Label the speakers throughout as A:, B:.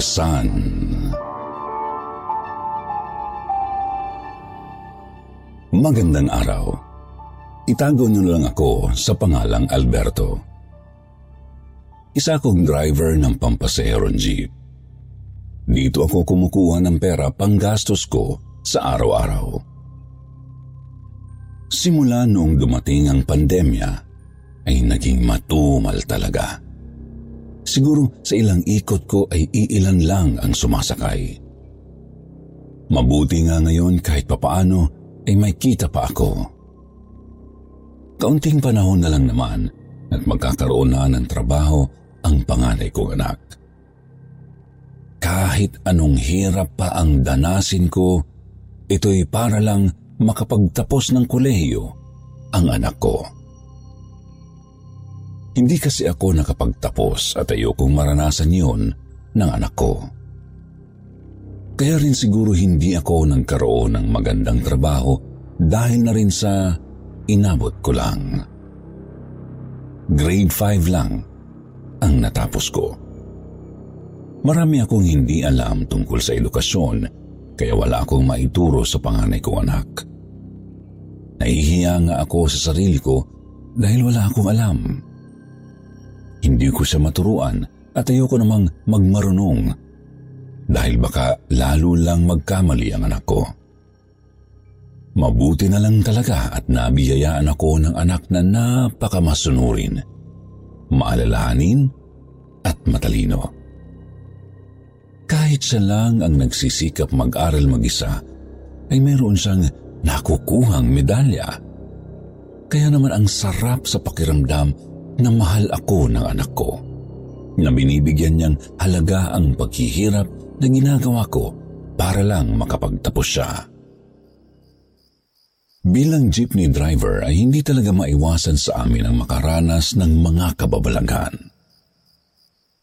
A: Paresan Magandang araw. Itago niyo lang ako sa pangalang Alberto. Isa akong driver ng pampaseron jeep. Dito ako kumukuha ng pera panggastos ko sa araw-araw. Simula noong dumating ang pandemya, ay naging matumal talaga. Siguro sa ilang ikot ko ay iilan lang ang sumasakay. Mabuti nga ngayon kahit papaano ay may kita pa ako. Kaunting panahon na lang naman at magkakaroon na ng trabaho ang panganay kong anak. Kahit anong hirap pa ang danasin ko, ito'y para lang makapagtapos ng kolehiyo ang anak ko. Hindi kasi ako nakapagtapos at ayokong maranasan yun ng anak ko. Kaya rin siguro hindi ako nagkaroon ng magandang trabaho dahil na rin sa inabot ko lang. Grade 5 lang ang natapos ko. Marami akong hindi alam tungkol sa edukasyon kaya wala akong maituro sa panganay kong anak. Nahihiya nga ako sa sarili ko dahil wala akong alam. Hindi ko siya maturuan at ayoko namang magmarunong dahil baka lalo lang magkamali ang anak ko. Mabuti na lang talaga at nabiyayaan ako ng anak na napakamasunurin, maalalahanin at matalino. Kahit siya lang ang nagsisikap mag-aral mag-isa, ay mayroon siyang nakukuhang medalya. Kaya naman ang sarap sa pakiramdam na mahal ako ng anak ko. Na binibigyan niyang halaga ang paghihirap na ginagawa ko para lang makapagtapos siya. Bilang jeepney driver ay hindi talaga maiwasan sa amin ang makaranas ng mga kababalagan.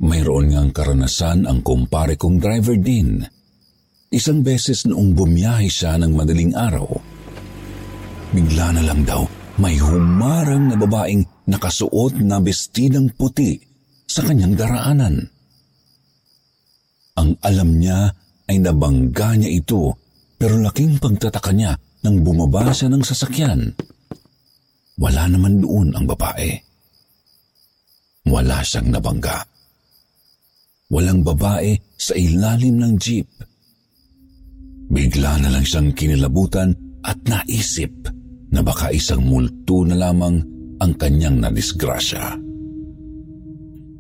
A: Mayroon ngang karanasan ang kumpare kong driver din. Isang beses noong bumiyahe siya ng madaling araw, bigla na lang daw may humarang na babaeng nakasuot na bestidang puti sa kanyang daraanan. Ang alam niya ay nabangga niya ito pero laking pagtataka niya nang bumaba siya ng sasakyan. Wala naman doon ang babae. Wala siyang nabangga. Walang babae sa ilalim ng jeep. Bigla na lang siyang kinilabutan at naisip na baka isang multo na lamang ang kanyang nadisgrasya.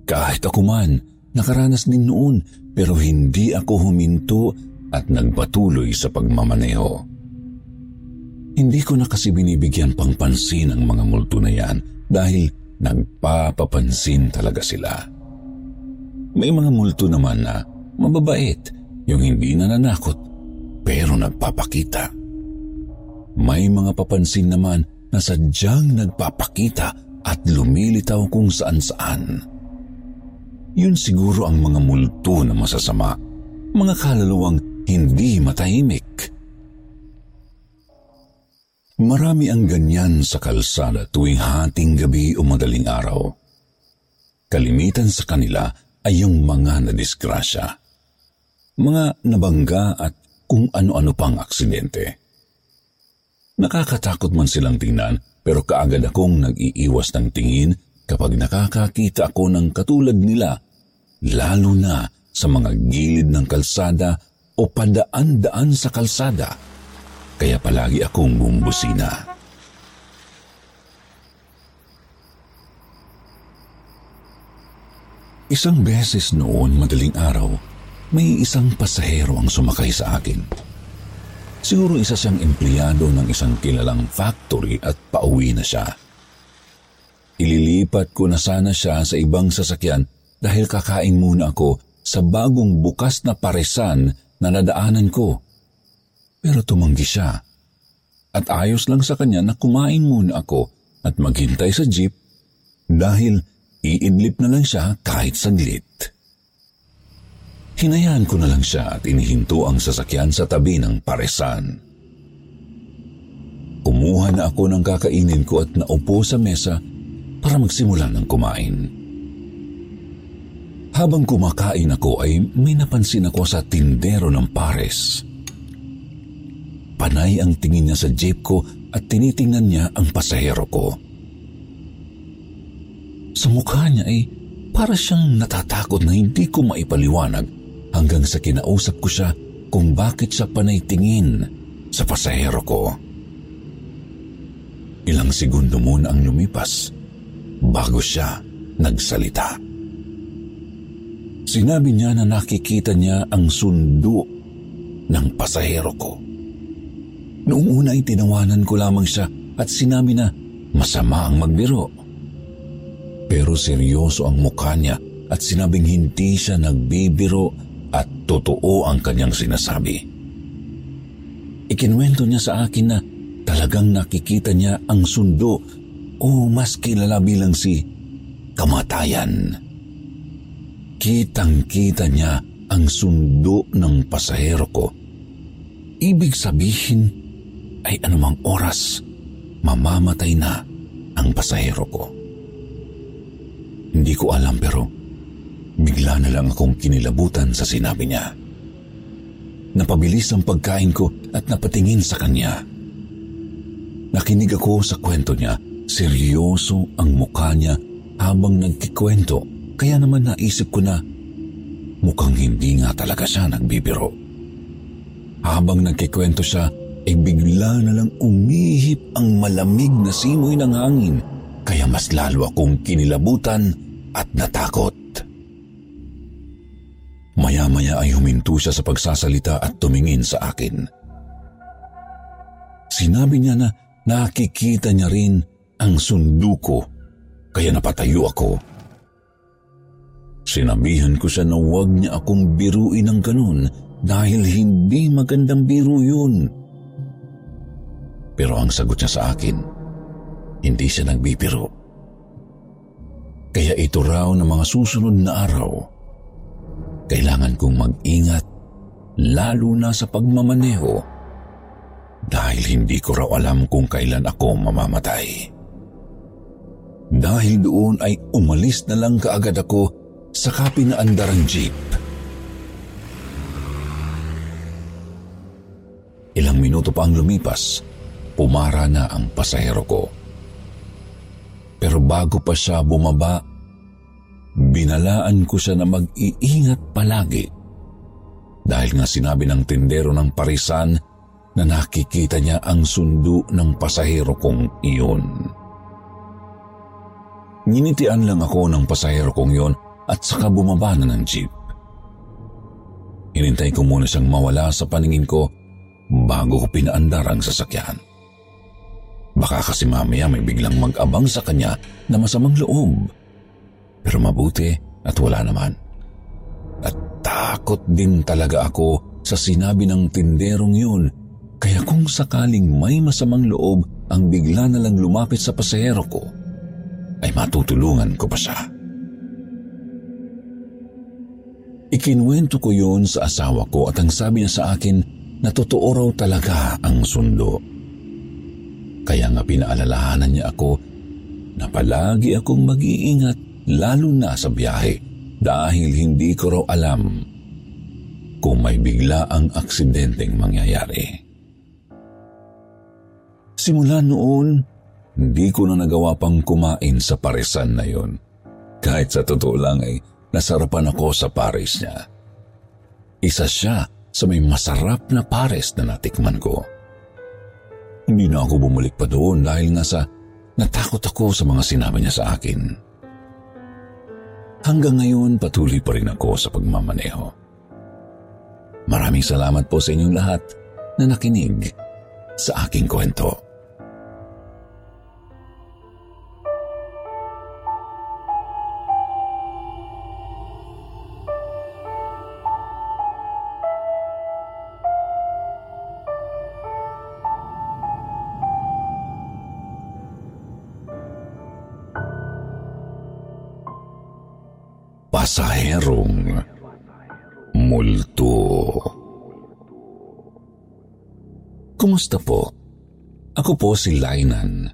A: Kahit ako man, nakaranas din noon pero hindi ako huminto at nagpatuloy sa pagmamaneho. Hindi ko na kasi binibigyan pang pansin ang mga multo na yan dahil nagpapapansin talaga sila. May mga multo naman na mababait, yung hindi nananakot, pero nagpapakita. May mga papansin naman na sadyang nagpapakita at lumilitaw kung saan-saan. Yun siguro ang mga multo na masasama, mga kaluluwang hindi matahimik. Marami ang ganyan sa kalsada tuwing hating gabi o madaling araw. Kalimitan sa kanila ay yung mga nadisgrasya. Mga nabangga at kung ano-ano pang aksidente. Nakakatakot man silang tingnan pero kaagad akong nag-iiwas ng tingin kapag nakakakita ako ng katulad nila, lalo na sa mga gilid ng kalsada o padaan-daan sa kalsada. Kaya palagi akong bumbusina. Isang beses noon madaling araw, may isang pasahero ang sumakay sa akin. Siguro isa siyang empleyado ng isang kilalang factory at pauwi na siya. Ililipat ko na sana siya sa ibang sasakyan dahil kakain muna ako sa bagong bukas na paresan na nadaanan ko. Pero tumanggi siya. At ayos lang sa kanya na kumain muna ako at maghintay sa jeep dahil iidlip na lang siya kahit saglit. Hinayaan ko na lang siya at inihinto ang sasakyan sa tabi ng paresan. Kumuha na ako ng kakainin ko at naupo sa mesa para magsimula ng kumain. Habang kumakain ako ay may napansin ako sa tindero ng pares. Panay ang tingin niya sa jeep ko at tinitingnan niya ang pasahero ko. Sa mukha niya ay para siyang natatakot na hindi ko maipaliwanag hanggang sa kinausap ko siya kung bakit siya panay tingin sa pasahero ko. Ilang segundo muna ang lumipas bago siya nagsalita. Sinabi niya na nakikita niya ang sundo ng pasahero ko. Noong una ay tinawanan ko lamang siya at sinabi na masama ang magbiro. Pero seryoso ang mukha niya at sinabing hindi siya nagbibiro at totoo ang kanyang sinasabi. Ikinwento niya sa akin na talagang nakikita niya ang sundo o mas kilala bilang si kamatayan. Kitang-kita niya ang sundo ng pasahero ko. Ibig sabihin ay anumang oras mamamatay na ang pasahero ko. Hindi ko alam pero bigla na lang akong kinilabutan sa sinabi niya. Napabilis ang pagkain ko at napatingin sa kanya. Nakinig ako sa kwento niya. Seryoso ang mukha niya habang nagkikwento kaya naman naisip ko na mukhang hindi nga talaga siya nagbibiro. Habang nagkikwento siya, ay bigla na lang umihip ang malamig na simoy ng hangin kaya mas lalo akong kinilabutan at natakot. Maya-maya ay huminto siya sa pagsasalita at tumingin sa akin. Sinabi niya na nakikita niya rin ang sundo ko kaya napatayo ako. Sinabihan ko siya na huwag niya akong biruin ng ganun dahil hindi magandang biro yun. Pero ang sagot niya sa akin, hindi siya nagbibiro. Kaya ito raw na mga susunod na araw, kailangan kong mag-ingat lalo na sa pagmamaneho dahil hindi ko raw alam kung kailan ako mamamatay. Dahil doon ay umalis na lang kaagad ako saka pinaandar ang jeep. Ilang minuto pa ang lumipas, pumara na ang pasahero ko. Pero bago pa siya bumaba, binalaan ko siya na mag-iingat palagi dahil nga sinabi ng tindero ng parisan na nakikita niya ang sundo ng pasahero kong iyon. Ninitian lang ako ng pasahero kong iyon at saka bumaba na ng jeep. Hinintay ko muna siyang mawala sa paningin ko bago ko pinaandar ang sasakyan. Baka kasi mamaya may biglang mag-abang sa kanya na masamang loob. Pero mabuti at wala naman. At takot din talaga ako sa sinabi ng tinderong yun kaya kung sakaling may masamang loob ang bigla na lang lumapit sa pasahero ko, ay matutulungan ko pa siya. Ikinwento ko yun sa asawa ko at ang sabi niya sa akin na totoo raw talaga ang sundo. Kaya nga pinaalalahanan niya ako na palagi akong mag-iingat lalo na sa biyahe dahil hindi ko raw alam kung may bigla ang aksidenteng mangyayari. Simula noon, hindi ko na nagawa pang kumain sa paresan na yon. Kahit sa totoo lang ay nasarapan ako sa pares niya. Isa siya sa may masarap na pares na natikman ko. Hindi na ako bumalik pa doon dahil nga sa natakot ako sa mga sinabi niya sa akin. Hanggang ngayon patuloy pa rin ako sa pagmamaneho. Maraming salamat po sa inyong lahat na nakinig sa aking kwento. Pasaherong multo. Kumusta po? Ako po si Lainan.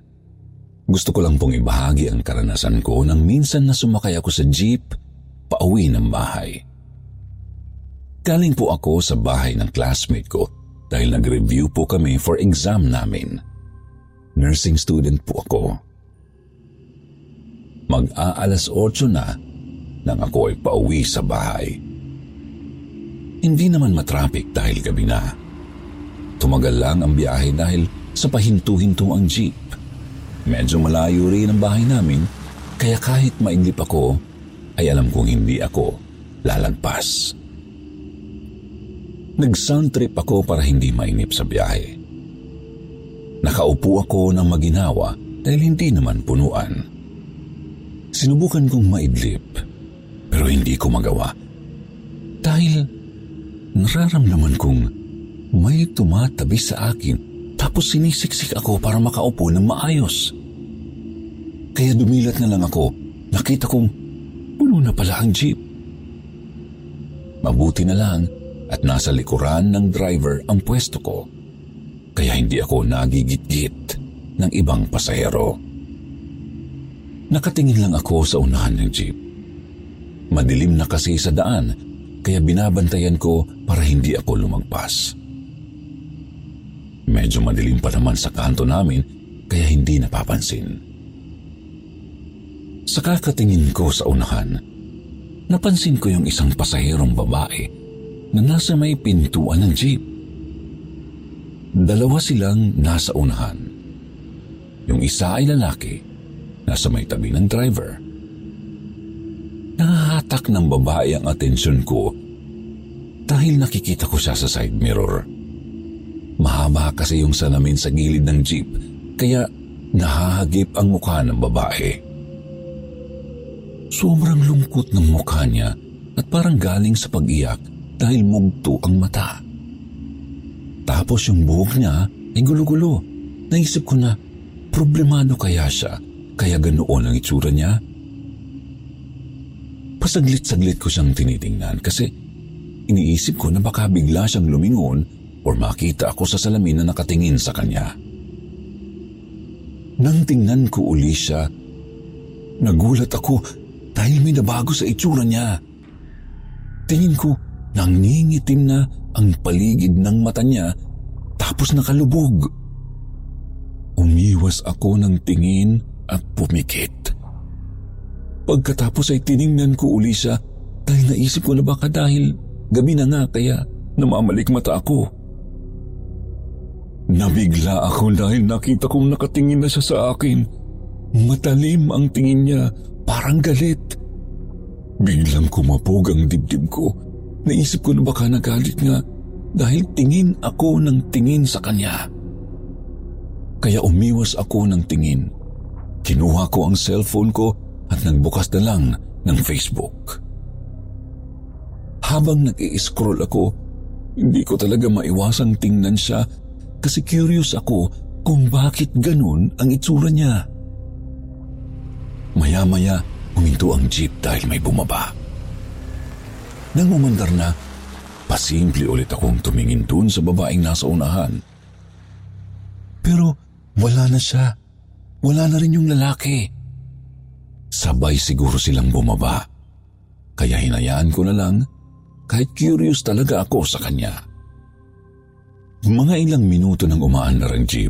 A: Gusto ko lang pong ibahagi ang karanasan ko nang minsan na sumakay ako sa jeep pauwi ng bahay. Galing po ako sa bahay ng classmate ko dahil nag-review po kami for exam namin. Nursing student po ako. Mag-aalas 8 na nang ako ay pauwi sa bahay. Hindi naman matraffic dahil gabi na. Tumagal lang ang biyahe dahil sa pahinto-hinto ang jeep. Medyo malayo rin ang bahay namin kaya kahit maiglip ako ay alam kong hindi ako lalagpas. Nag-sound trip ako para hindi mainip sa biyahe. Nakaupo ako ng maginawa dahil hindi naman punuan. Sinubukan kong maidlip pero hindi ko magawa. Dahil nararamdaman kong may tumatabi sa akin tapos sinisiksik ako para makaupo ng maayos. Kaya dumilat na lang ako. Nakita kong puno na pala ang jeep. Mabuti na lang at nasa likuran ng driver ang pwesto ko. Kaya hindi ako nagigit-git ng ibang pasahero. Nakatingin lang ako sa unahan ng jeep. Madilim na kasi sa daan, kaya binabantayan ko para hindi ako lumagpas. Medyo madilim pa naman sa kanto namin, kaya hindi napapansin. Sa kakatingin ko sa unahan, napansin ko yung isang pasaherong babae na nasa may pintuan ng jeep. Dalawa silang nasa unahan. Yung isa ay lalaki, nasa may tabi ng driver. Nahahatak ng babae ang atensyon ko dahil nakikita ko siya sa side mirror. Mahaba kasi yung salamin sa gilid ng jeep kaya nahahagip ang mukha ng babae. Sobrang lungkot ng mukha niya at parang galing sa pag-iyak dahil mugto ang mata. Tapos yung buhok niya ay gulo-gulo. Naisip ko na problemado kaya siya kaya ganoon ang itsura niya Pasaglit-saglit ko siyang tinitingnan kasi iniisip ko na baka bigla siyang lumingon or makita ako sa salamin na nakatingin sa kanya. Nang tingnan ko uli siya, nagulat ako dahil may nabago sa itsura niya. Tingin ko, nangingitim na ang paligid ng mata niya tapos nakalubog. Umiwas ako ng tingin at pumikit. Pagkatapos ay tiningnan ko uli siya dahil naisip ko na baka dahil gabi na nga kaya namamalik mata ako. Nabigla ako dahil nakita kong nakatingin na siya sa akin. Matalim ang tingin niya, parang galit. Biglang kumapog ang dibdib ko. Naisip ko na baka nagalit nga dahil tingin ako ng tingin sa kanya. Kaya umiwas ako ng tingin. Kinuha ko ang cellphone ko at nagbukas na lang ng Facebook. Habang nag-i-scroll ako, hindi ko talaga maiwasang tingnan siya kasi curious ako kung bakit ganun ang itsura niya. Maya-maya, huminto ang jeep dahil may bumaba. Nang umandar na, pasimple ulit akong tumingin dun sa babaeng nasa unahan. Pero wala na siya. Wala na rin yung lalaki. Sabay siguro silang bumaba. Kaya hinayaan ko na lang kahit curious talaga ako sa kanya. Mga ilang minuto nang umaandar ang jeep.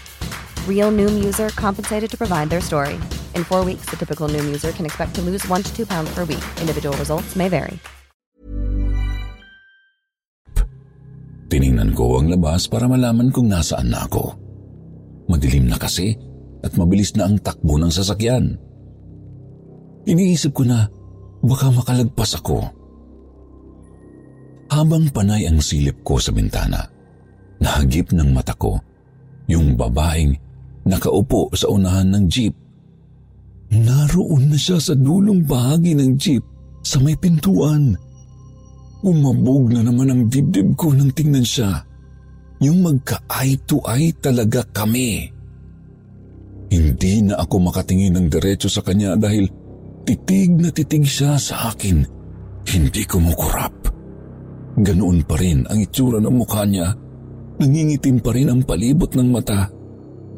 B: Real Noom user compensated to provide their story. In four weeks, the typical Noom user can expect to lose one to two pounds per week. Individual results may vary.
A: Tiningnan ko ang labas para malaman kung nasaan na ako. Madilim na kasi at mabilis na ang takbo ng sasakyan. Iniisip ko na baka makalagpas ako. Habang panay ang silip ko sa bintana, nahagip ng mata ko yung babaeng nakaupo sa unahan ng jeep. Naroon na siya sa dulong bahagi ng jeep sa may pintuan. Umabog na naman ang dibdib ko nang tingnan siya. Yung magka-eye to eye talaga kami. Hindi na ako makatingin ng diretso sa kanya dahil titig na titig siya sa akin. Hindi ko mukurap. Ganoon pa rin ang itsura ng mukha niya. Nangingitim pa rin ang palibot ng mata.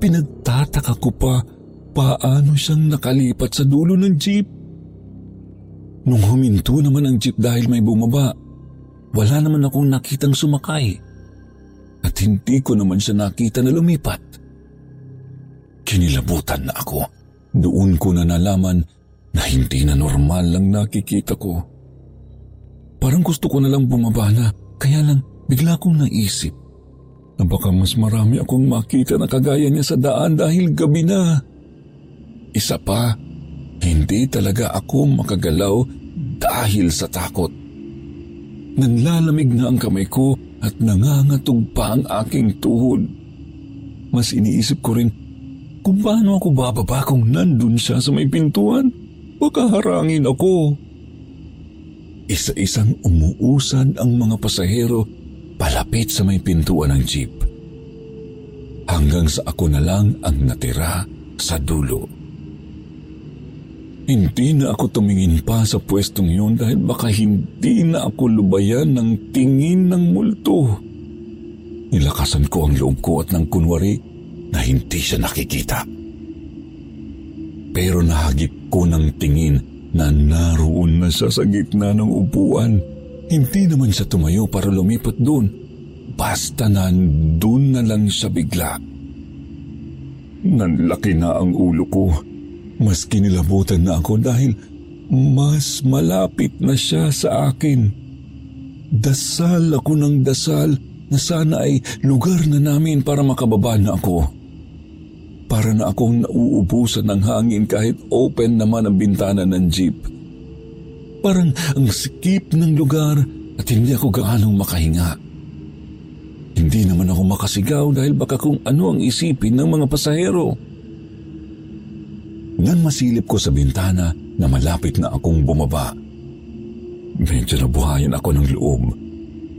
A: Pinagtataka ko pa paano siyang nakalipat sa dulo ng jeep. Nung huminto naman ang jeep dahil may bumaba, wala naman akong nakitang sumakay. At hindi ko naman siya nakita na lumipat. Kinilabutan na ako. Doon ko na nalaman na hindi na normal lang nakikita ko. Parang gusto ko na lang bumaba na, kaya lang bigla kong naisip na baka mas marami akong makita na kagaya niya sa daan dahil gabi na. Isa pa, hindi talaga ako makagalaw dahil sa takot. Nanlalamig na ang kamay ko at nangangatog pa ang aking tuhod. Mas iniisip ko rin kung paano ako bababa kung nandun siya sa may pintuan. Baka harangin ako. Isa-isang umuusad ang mga pasahero palapit sa may pintuan ng jeep. Hanggang sa ako na lang ang natira sa dulo. Hindi na ako tumingin pa sa pwestong yun dahil baka hindi na ako lubayan ng tingin ng multo. Nilakasan ko ang loob ko at nang kunwari na hindi siya nakikita. Pero nahagip ko ng tingin na naroon na siya sa gitna ng upuan. Hindi naman siya tumayo para lumipat doon. Basta nandun na lang siya bigla. Nanlaki na ang ulo ko. Mas kinilabutan na ako dahil mas malapit na siya sa akin. Dasal ako ng dasal na sana ay lugar na namin para makababa na ako. Para na akong nauubusan ng hangin kahit open naman ang bintana ng jeep. Parang ang sikip ng lugar at hindi ako gaanong makahinga. Hindi naman ako makasigaw dahil baka kung ano ang isipin ng mga pasahero. Nang masilip ko sa bintana na malapit na akong bumaba, medyo nabuhayan ako ng loob.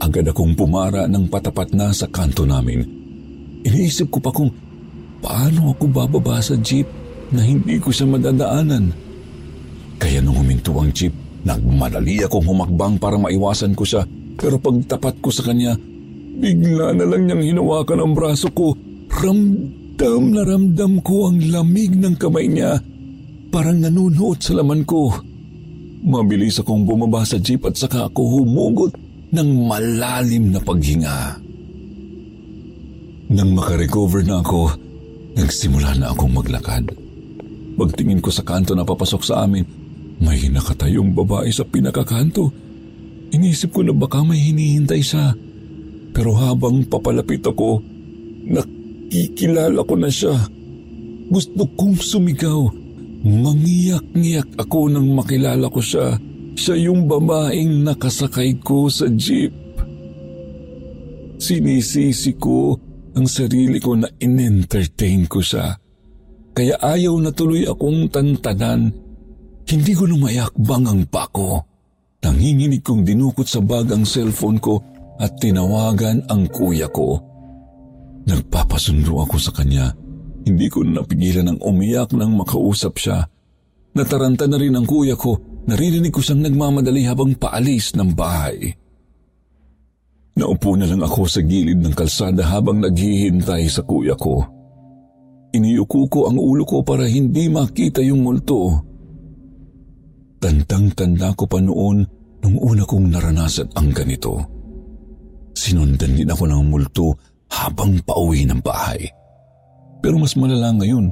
A: Agad akong pumara ng patapat na sa kanto namin. Iniisip ko pa kung paano ako bababa sa jeep na hindi ko siya madadaanan. Kaya nung huminto ang jeep, nagmadali akong humakbang para maiwasan ko siya. Pero pagtapat ko sa kanya, bigla na lang niyang hinawakan ang braso ko. Ramdam na ramdam ko ang lamig ng kamay niya. Parang nanunuot sa laman ko. Mabilis akong bumaba sa jeep at saka ako humugot ng malalim na paghinga. Nang makarecover na ako, nagsimula na akong maglakad. Pagtingin ko sa kanto na papasok sa amin, may nakatayong babae sa pinakakanto. Inisip ko na baka may hinihintay siya. Pero habang papalapit ako, nakikilala ko na siya. Gusto kong sumigaw. Mangiyak-ngiyak ako nang makilala ko siya. Siya yung babaeng nakasakay ko sa jeep. Sinisisi ko ang sarili ko na in-entertain ko siya. Kaya ayaw na tuloy akong tantanan. Hindi ko lumayakbang ang pako. Nanginginig kong dinukot sa bag ang cellphone ko at tinawagan ang kuya ko. Nagpapasundo ako sa kanya. Hindi ko napigilan ang umiyak nang makausap siya. Nataranta na rin ang kuya ko. Naririnig ko siyang nagmamadali habang paalis ng bahay. Naupo na lang ako sa gilid ng kalsada habang naghihintay sa kuya ko. Iniyuko ko ang ulo ko para hindi makita yung multo. Tandang-tanda ko pa noon nung una kong naranasan ang ganito. Sinundan din ako ng multo habang pauwi ng bahay. Pero mas malala ngayon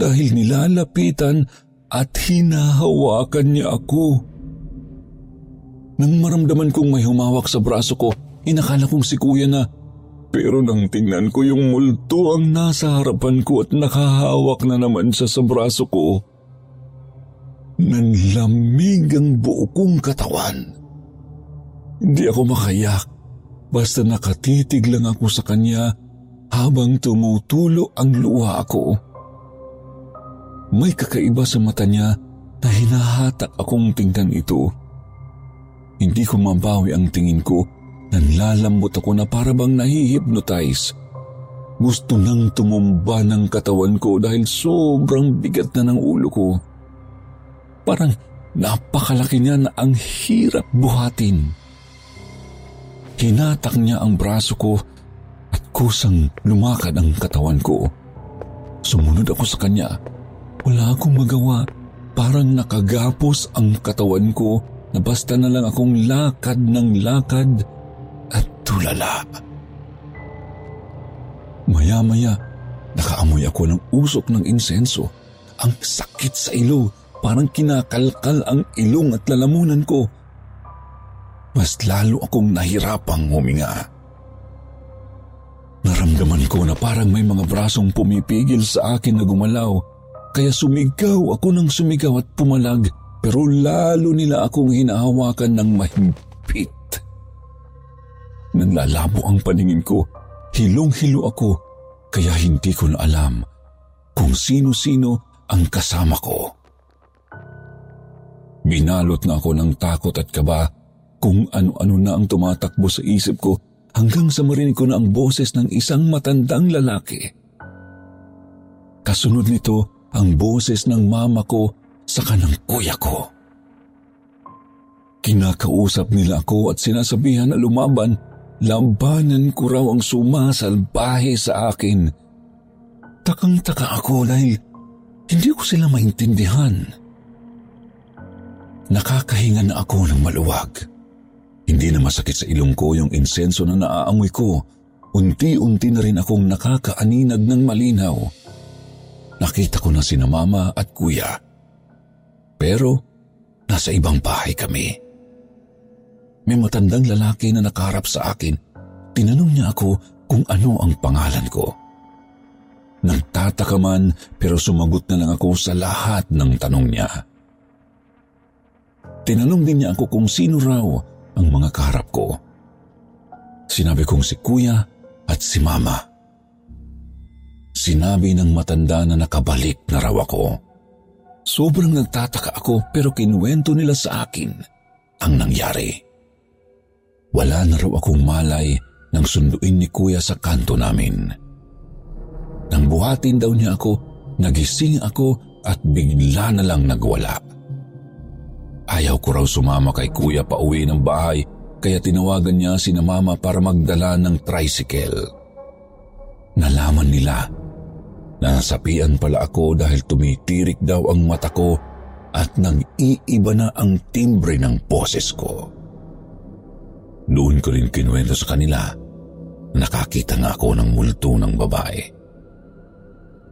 A: dahil nilalapitan at hinahawakan niya ako. Nang maramdaman kong may humawak sa braso ko, inakala kong si kuya na pero nang tingnan ko yung multo ang nasa harapan ko at nakahawak na naman siya sa braso ko, nanlamig ang buo kong katawan. Hindi ako makayak, basta nakatitig lang ako sa kanya habang tumutulo ang luha ko. May kakaiba sa mata niya na hinahatak akong tingnan ito. Hindi ko mabawi ang tingin ko Nanlalambot ako na parabang nahihipnotize. Gusto nang tumumba ng katawan ko dahil sobrang bigat na ng ulo ko. Parang napakalaki niya na ang hirap buhatin. Hinatak niya ang braso ko at kusang lumakad ang katawan ko. Sumunod ako sa kanya. Wala akong magawa. Parang nakagapos ang katawan ko na basta na lang akong lakad ng lakad at tulala. Maya-maya, nakaamoy ako ng usok ng insenso. Ang sakit sa ilo, parang kinakalkal ang ilong at lalamunan ko. Mas lalo akong nahirapang huminga. Naramdaman ko na parang may mga brasong pumipigil sa akin na gumalaw, kaya sumigaw ako ng sumigaw at pumalag pero lalo nila akong hinahawakan ng mahimpit. Nanlalabo ang paningin ko. Hilong-hilo ako kaya hindi ko na alam kung sino-sino ang kasama ko. Binalot na ako ng takot at kaba kung ano-ano na ang tumatakbo sa isip ko hanggang sa marinig ko na ang boses ng isang matandang lalaki. Kasunod nito ang boses ng mama ko sa kanang kuya ko. Kinakausap nila ako at sinasabihan na lumaban Labanan ko raw ang sumasalbahe sa akin. Takang-taka ako dahil hindi ko sila maintindihan. Nakakahinga na ako ng maluwag. Hindi na masakit sa ilong ko yung insenso na naaamoy ko. Unti-unti na rin akong nakakaaninag ng malinaw. Nakita ko na sina mama at kuya. Pero nasa ibang bahay kami. May matandang lalaki na nakaharap sa akin. Tinanong niya ako kung ano ang pangalan ko. Nagtataka man pero sumagot na lang ako sa lahat ng tanong niya. Tinanong din niya ako kung sino raw ang mga kaharap ko. Sinabi kong si kuya at si mama. Sinabi ng matanda na nakabalik na raw ako. Sobrang nagtataka ako pero kinuwento nila sa akin ang nangyari. Wala na raw akong malay nang sunduin ni kuya sa kanto namin. Nang buhatin daw niya ako, nagising ako at bigla na lang nagwala. Ayaw ko raw sumama kay kuya pa uwi ng bahay kaya tinawagan niya si na mama para magdala ng tricycle. Nalaman nila na nasapian pala ako dahil tumitirik daw ang mata ko at nag-iiba na ang timbre ng poses ko. Doon ko rin kinuwento sa kanila nakakita nga ako ng multo ng babae.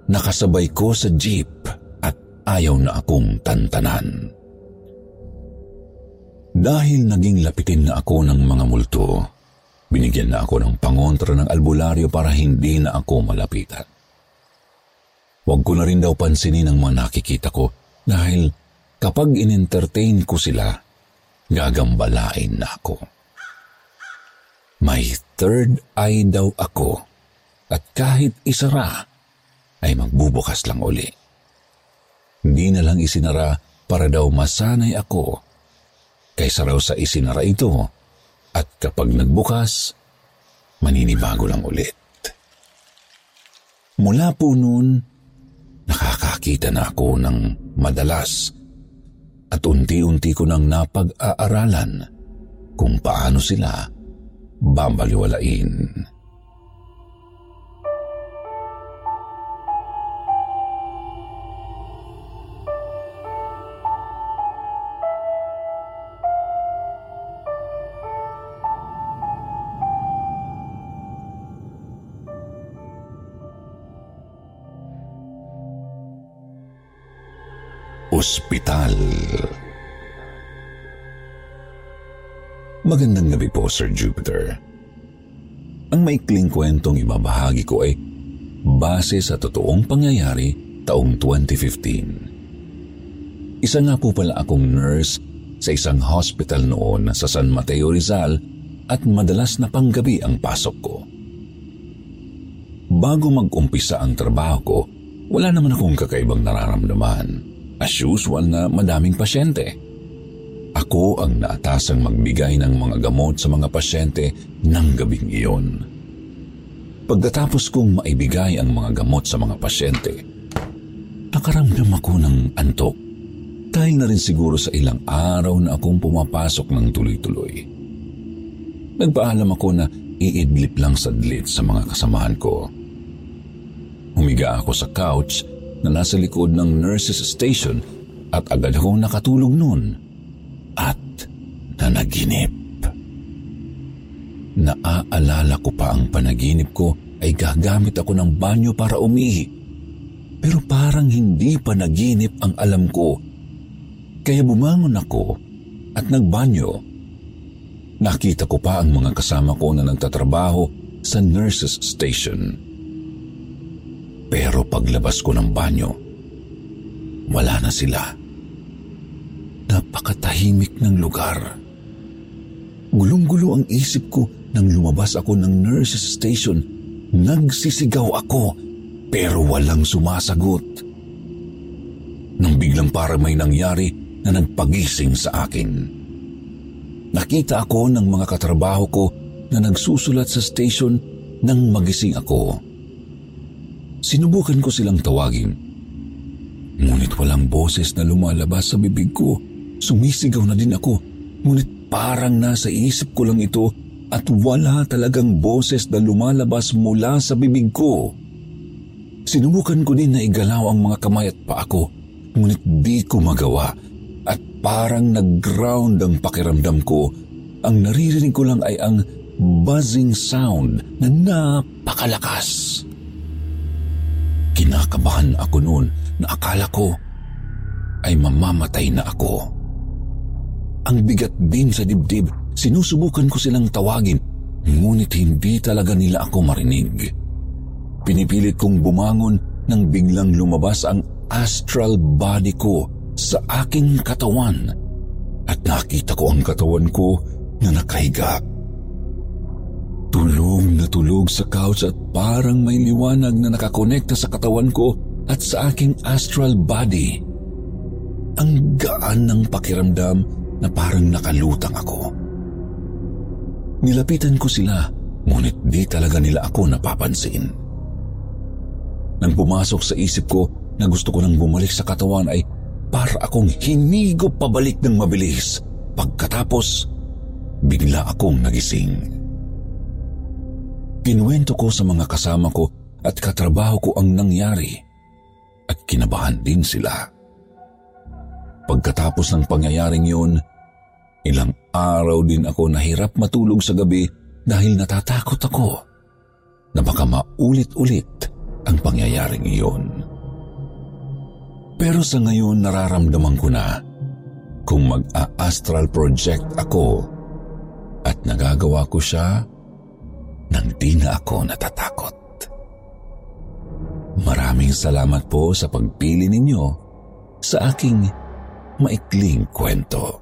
A: Nakasabay ko sa jeep at ayaw na akong tantanan. Dahil naging lapitin na ako ng mga multo, binigyan na ako ng pangontra ng albularyo para hindi na ako malapitan. Huwag ko na rin daw pansinin ang mga nakikita ko dahil kapag in-entertain ko sila, gagambalain na ako. May third eye daw ako at kahit isara ay magbubukas lang uli. Hindi na lang isinara para daw masanay ako kaysa raw sa isinara ito at kapag nagbukas, maninibago lang ulit. Mula po noon, nakakakita na ako ng madalas at unti-unti ko nang napag-aaralan kung paano sila babaliwalain. Ospital. Magandang gabi po, Sir Jupiter. Ang maikling kwentong ibabahagi ko ay base sa totoong pangyayari taong 2015. Isa nga po pala akong nurse sa isang hospital noon sa San Mateo Rizal at madalas na panggabi ang pasok ko. Bago mag-umpisa ang trabaho ko, wala naman akong kakaibang nararamdaman. As usual na madaming pasyente. Ako ang naatasang magbigay ng mga gamot sa mga pasyente ng gabing iyon. Pagkatapos kong maibigay ang mga gamot sa mga pasyente, nakaramdam ako ng antok dahil na rin siguro sa ilang araw na akong pumapasok ng tuloy-tuloy. Nagpaalam ako na iidlip lang sadlit sa mga kasamahan ko. Humiga ako sa couch na nasa likod ng nurse's station at agad akong nakatulog noon at nanaginip. Naaalala ko pa ang panaginip ko ay gagamit ako ng banyo para umihi. Pero parang hindi pa naginip ang alam ko. Kaya bumangon ako at nagbanyo. Nakita ko pa ang mga kasama ko na nagtatrabaho sa nurses station. Pero paglabas ko ng banyo, wala na sila. Napakatahimik ng lugar. Gulong-gulo ang isip ko nang lumabas ako ng nurse's station. Nagsisigaw ako pero walang sumasagot. Nang biglang para may nangyari na nagpagising sa akin. Nakita ako ng mga katrabaho ko na nagsusulat sa station nang magising ako. Sinubukan ko silang tawagin. Ngunit walang boses na lumalabas sa bibig ko. Sumisigaw na din ako, ngunit parang nasa isip ko lang ito at wala talagang boses na lumalabas mula sa bibig ko. Sinubukan ko din na igalaw ang mga kamay at paa ko, ngunit di ko magawa at parang nag-ground ang pakiramdam ko. Ang naririnig ko lang ay ang buzzing sound na napakalakas. Kinakabahan ako noon na akala ko ay mamamatay na ako. Ang bigat din sa dibdib, sinusubukan ko silang tawagin, ngunit hindi talaga nila ako marinig. Pinipilit kong bumangon nang biglang lumabas ang astral body ko sa aking katawan at nakita ko ang katawan ko na nakahiga. Tulog na tulog sa couch at parang may liwanag na nakakonekta sa katawan ko at sa aking astral body. Ang gaan ng pakiramdam na parang nakalutang ako. Nilapitan ko sila, ngunit di talaga nila ako napapansin. Nang pumasok sa isip ko na gusto ko nang bumalik sa katawan ay para akong hinigo pabalik ng mabilis. Pagkatapos, bigla akong nagising. Kinuwento ko sa mga kasama ko at katrabaho ko ang nangyari at kinabahan din sila. Pagkatapos ng pangyayaring yun, ilang araw din ako nahirap matulog sa gabi dahil natatakot ako na baka maulit-ulit ang pangyayaring iyon. Pero sa ngayon nararamdaman ko na kung mag-a-astral project ako at nagagawa ko siya nang di na ako natatakot. Maraming salamat po sa pagpili ninyo sa aking maikling kwento.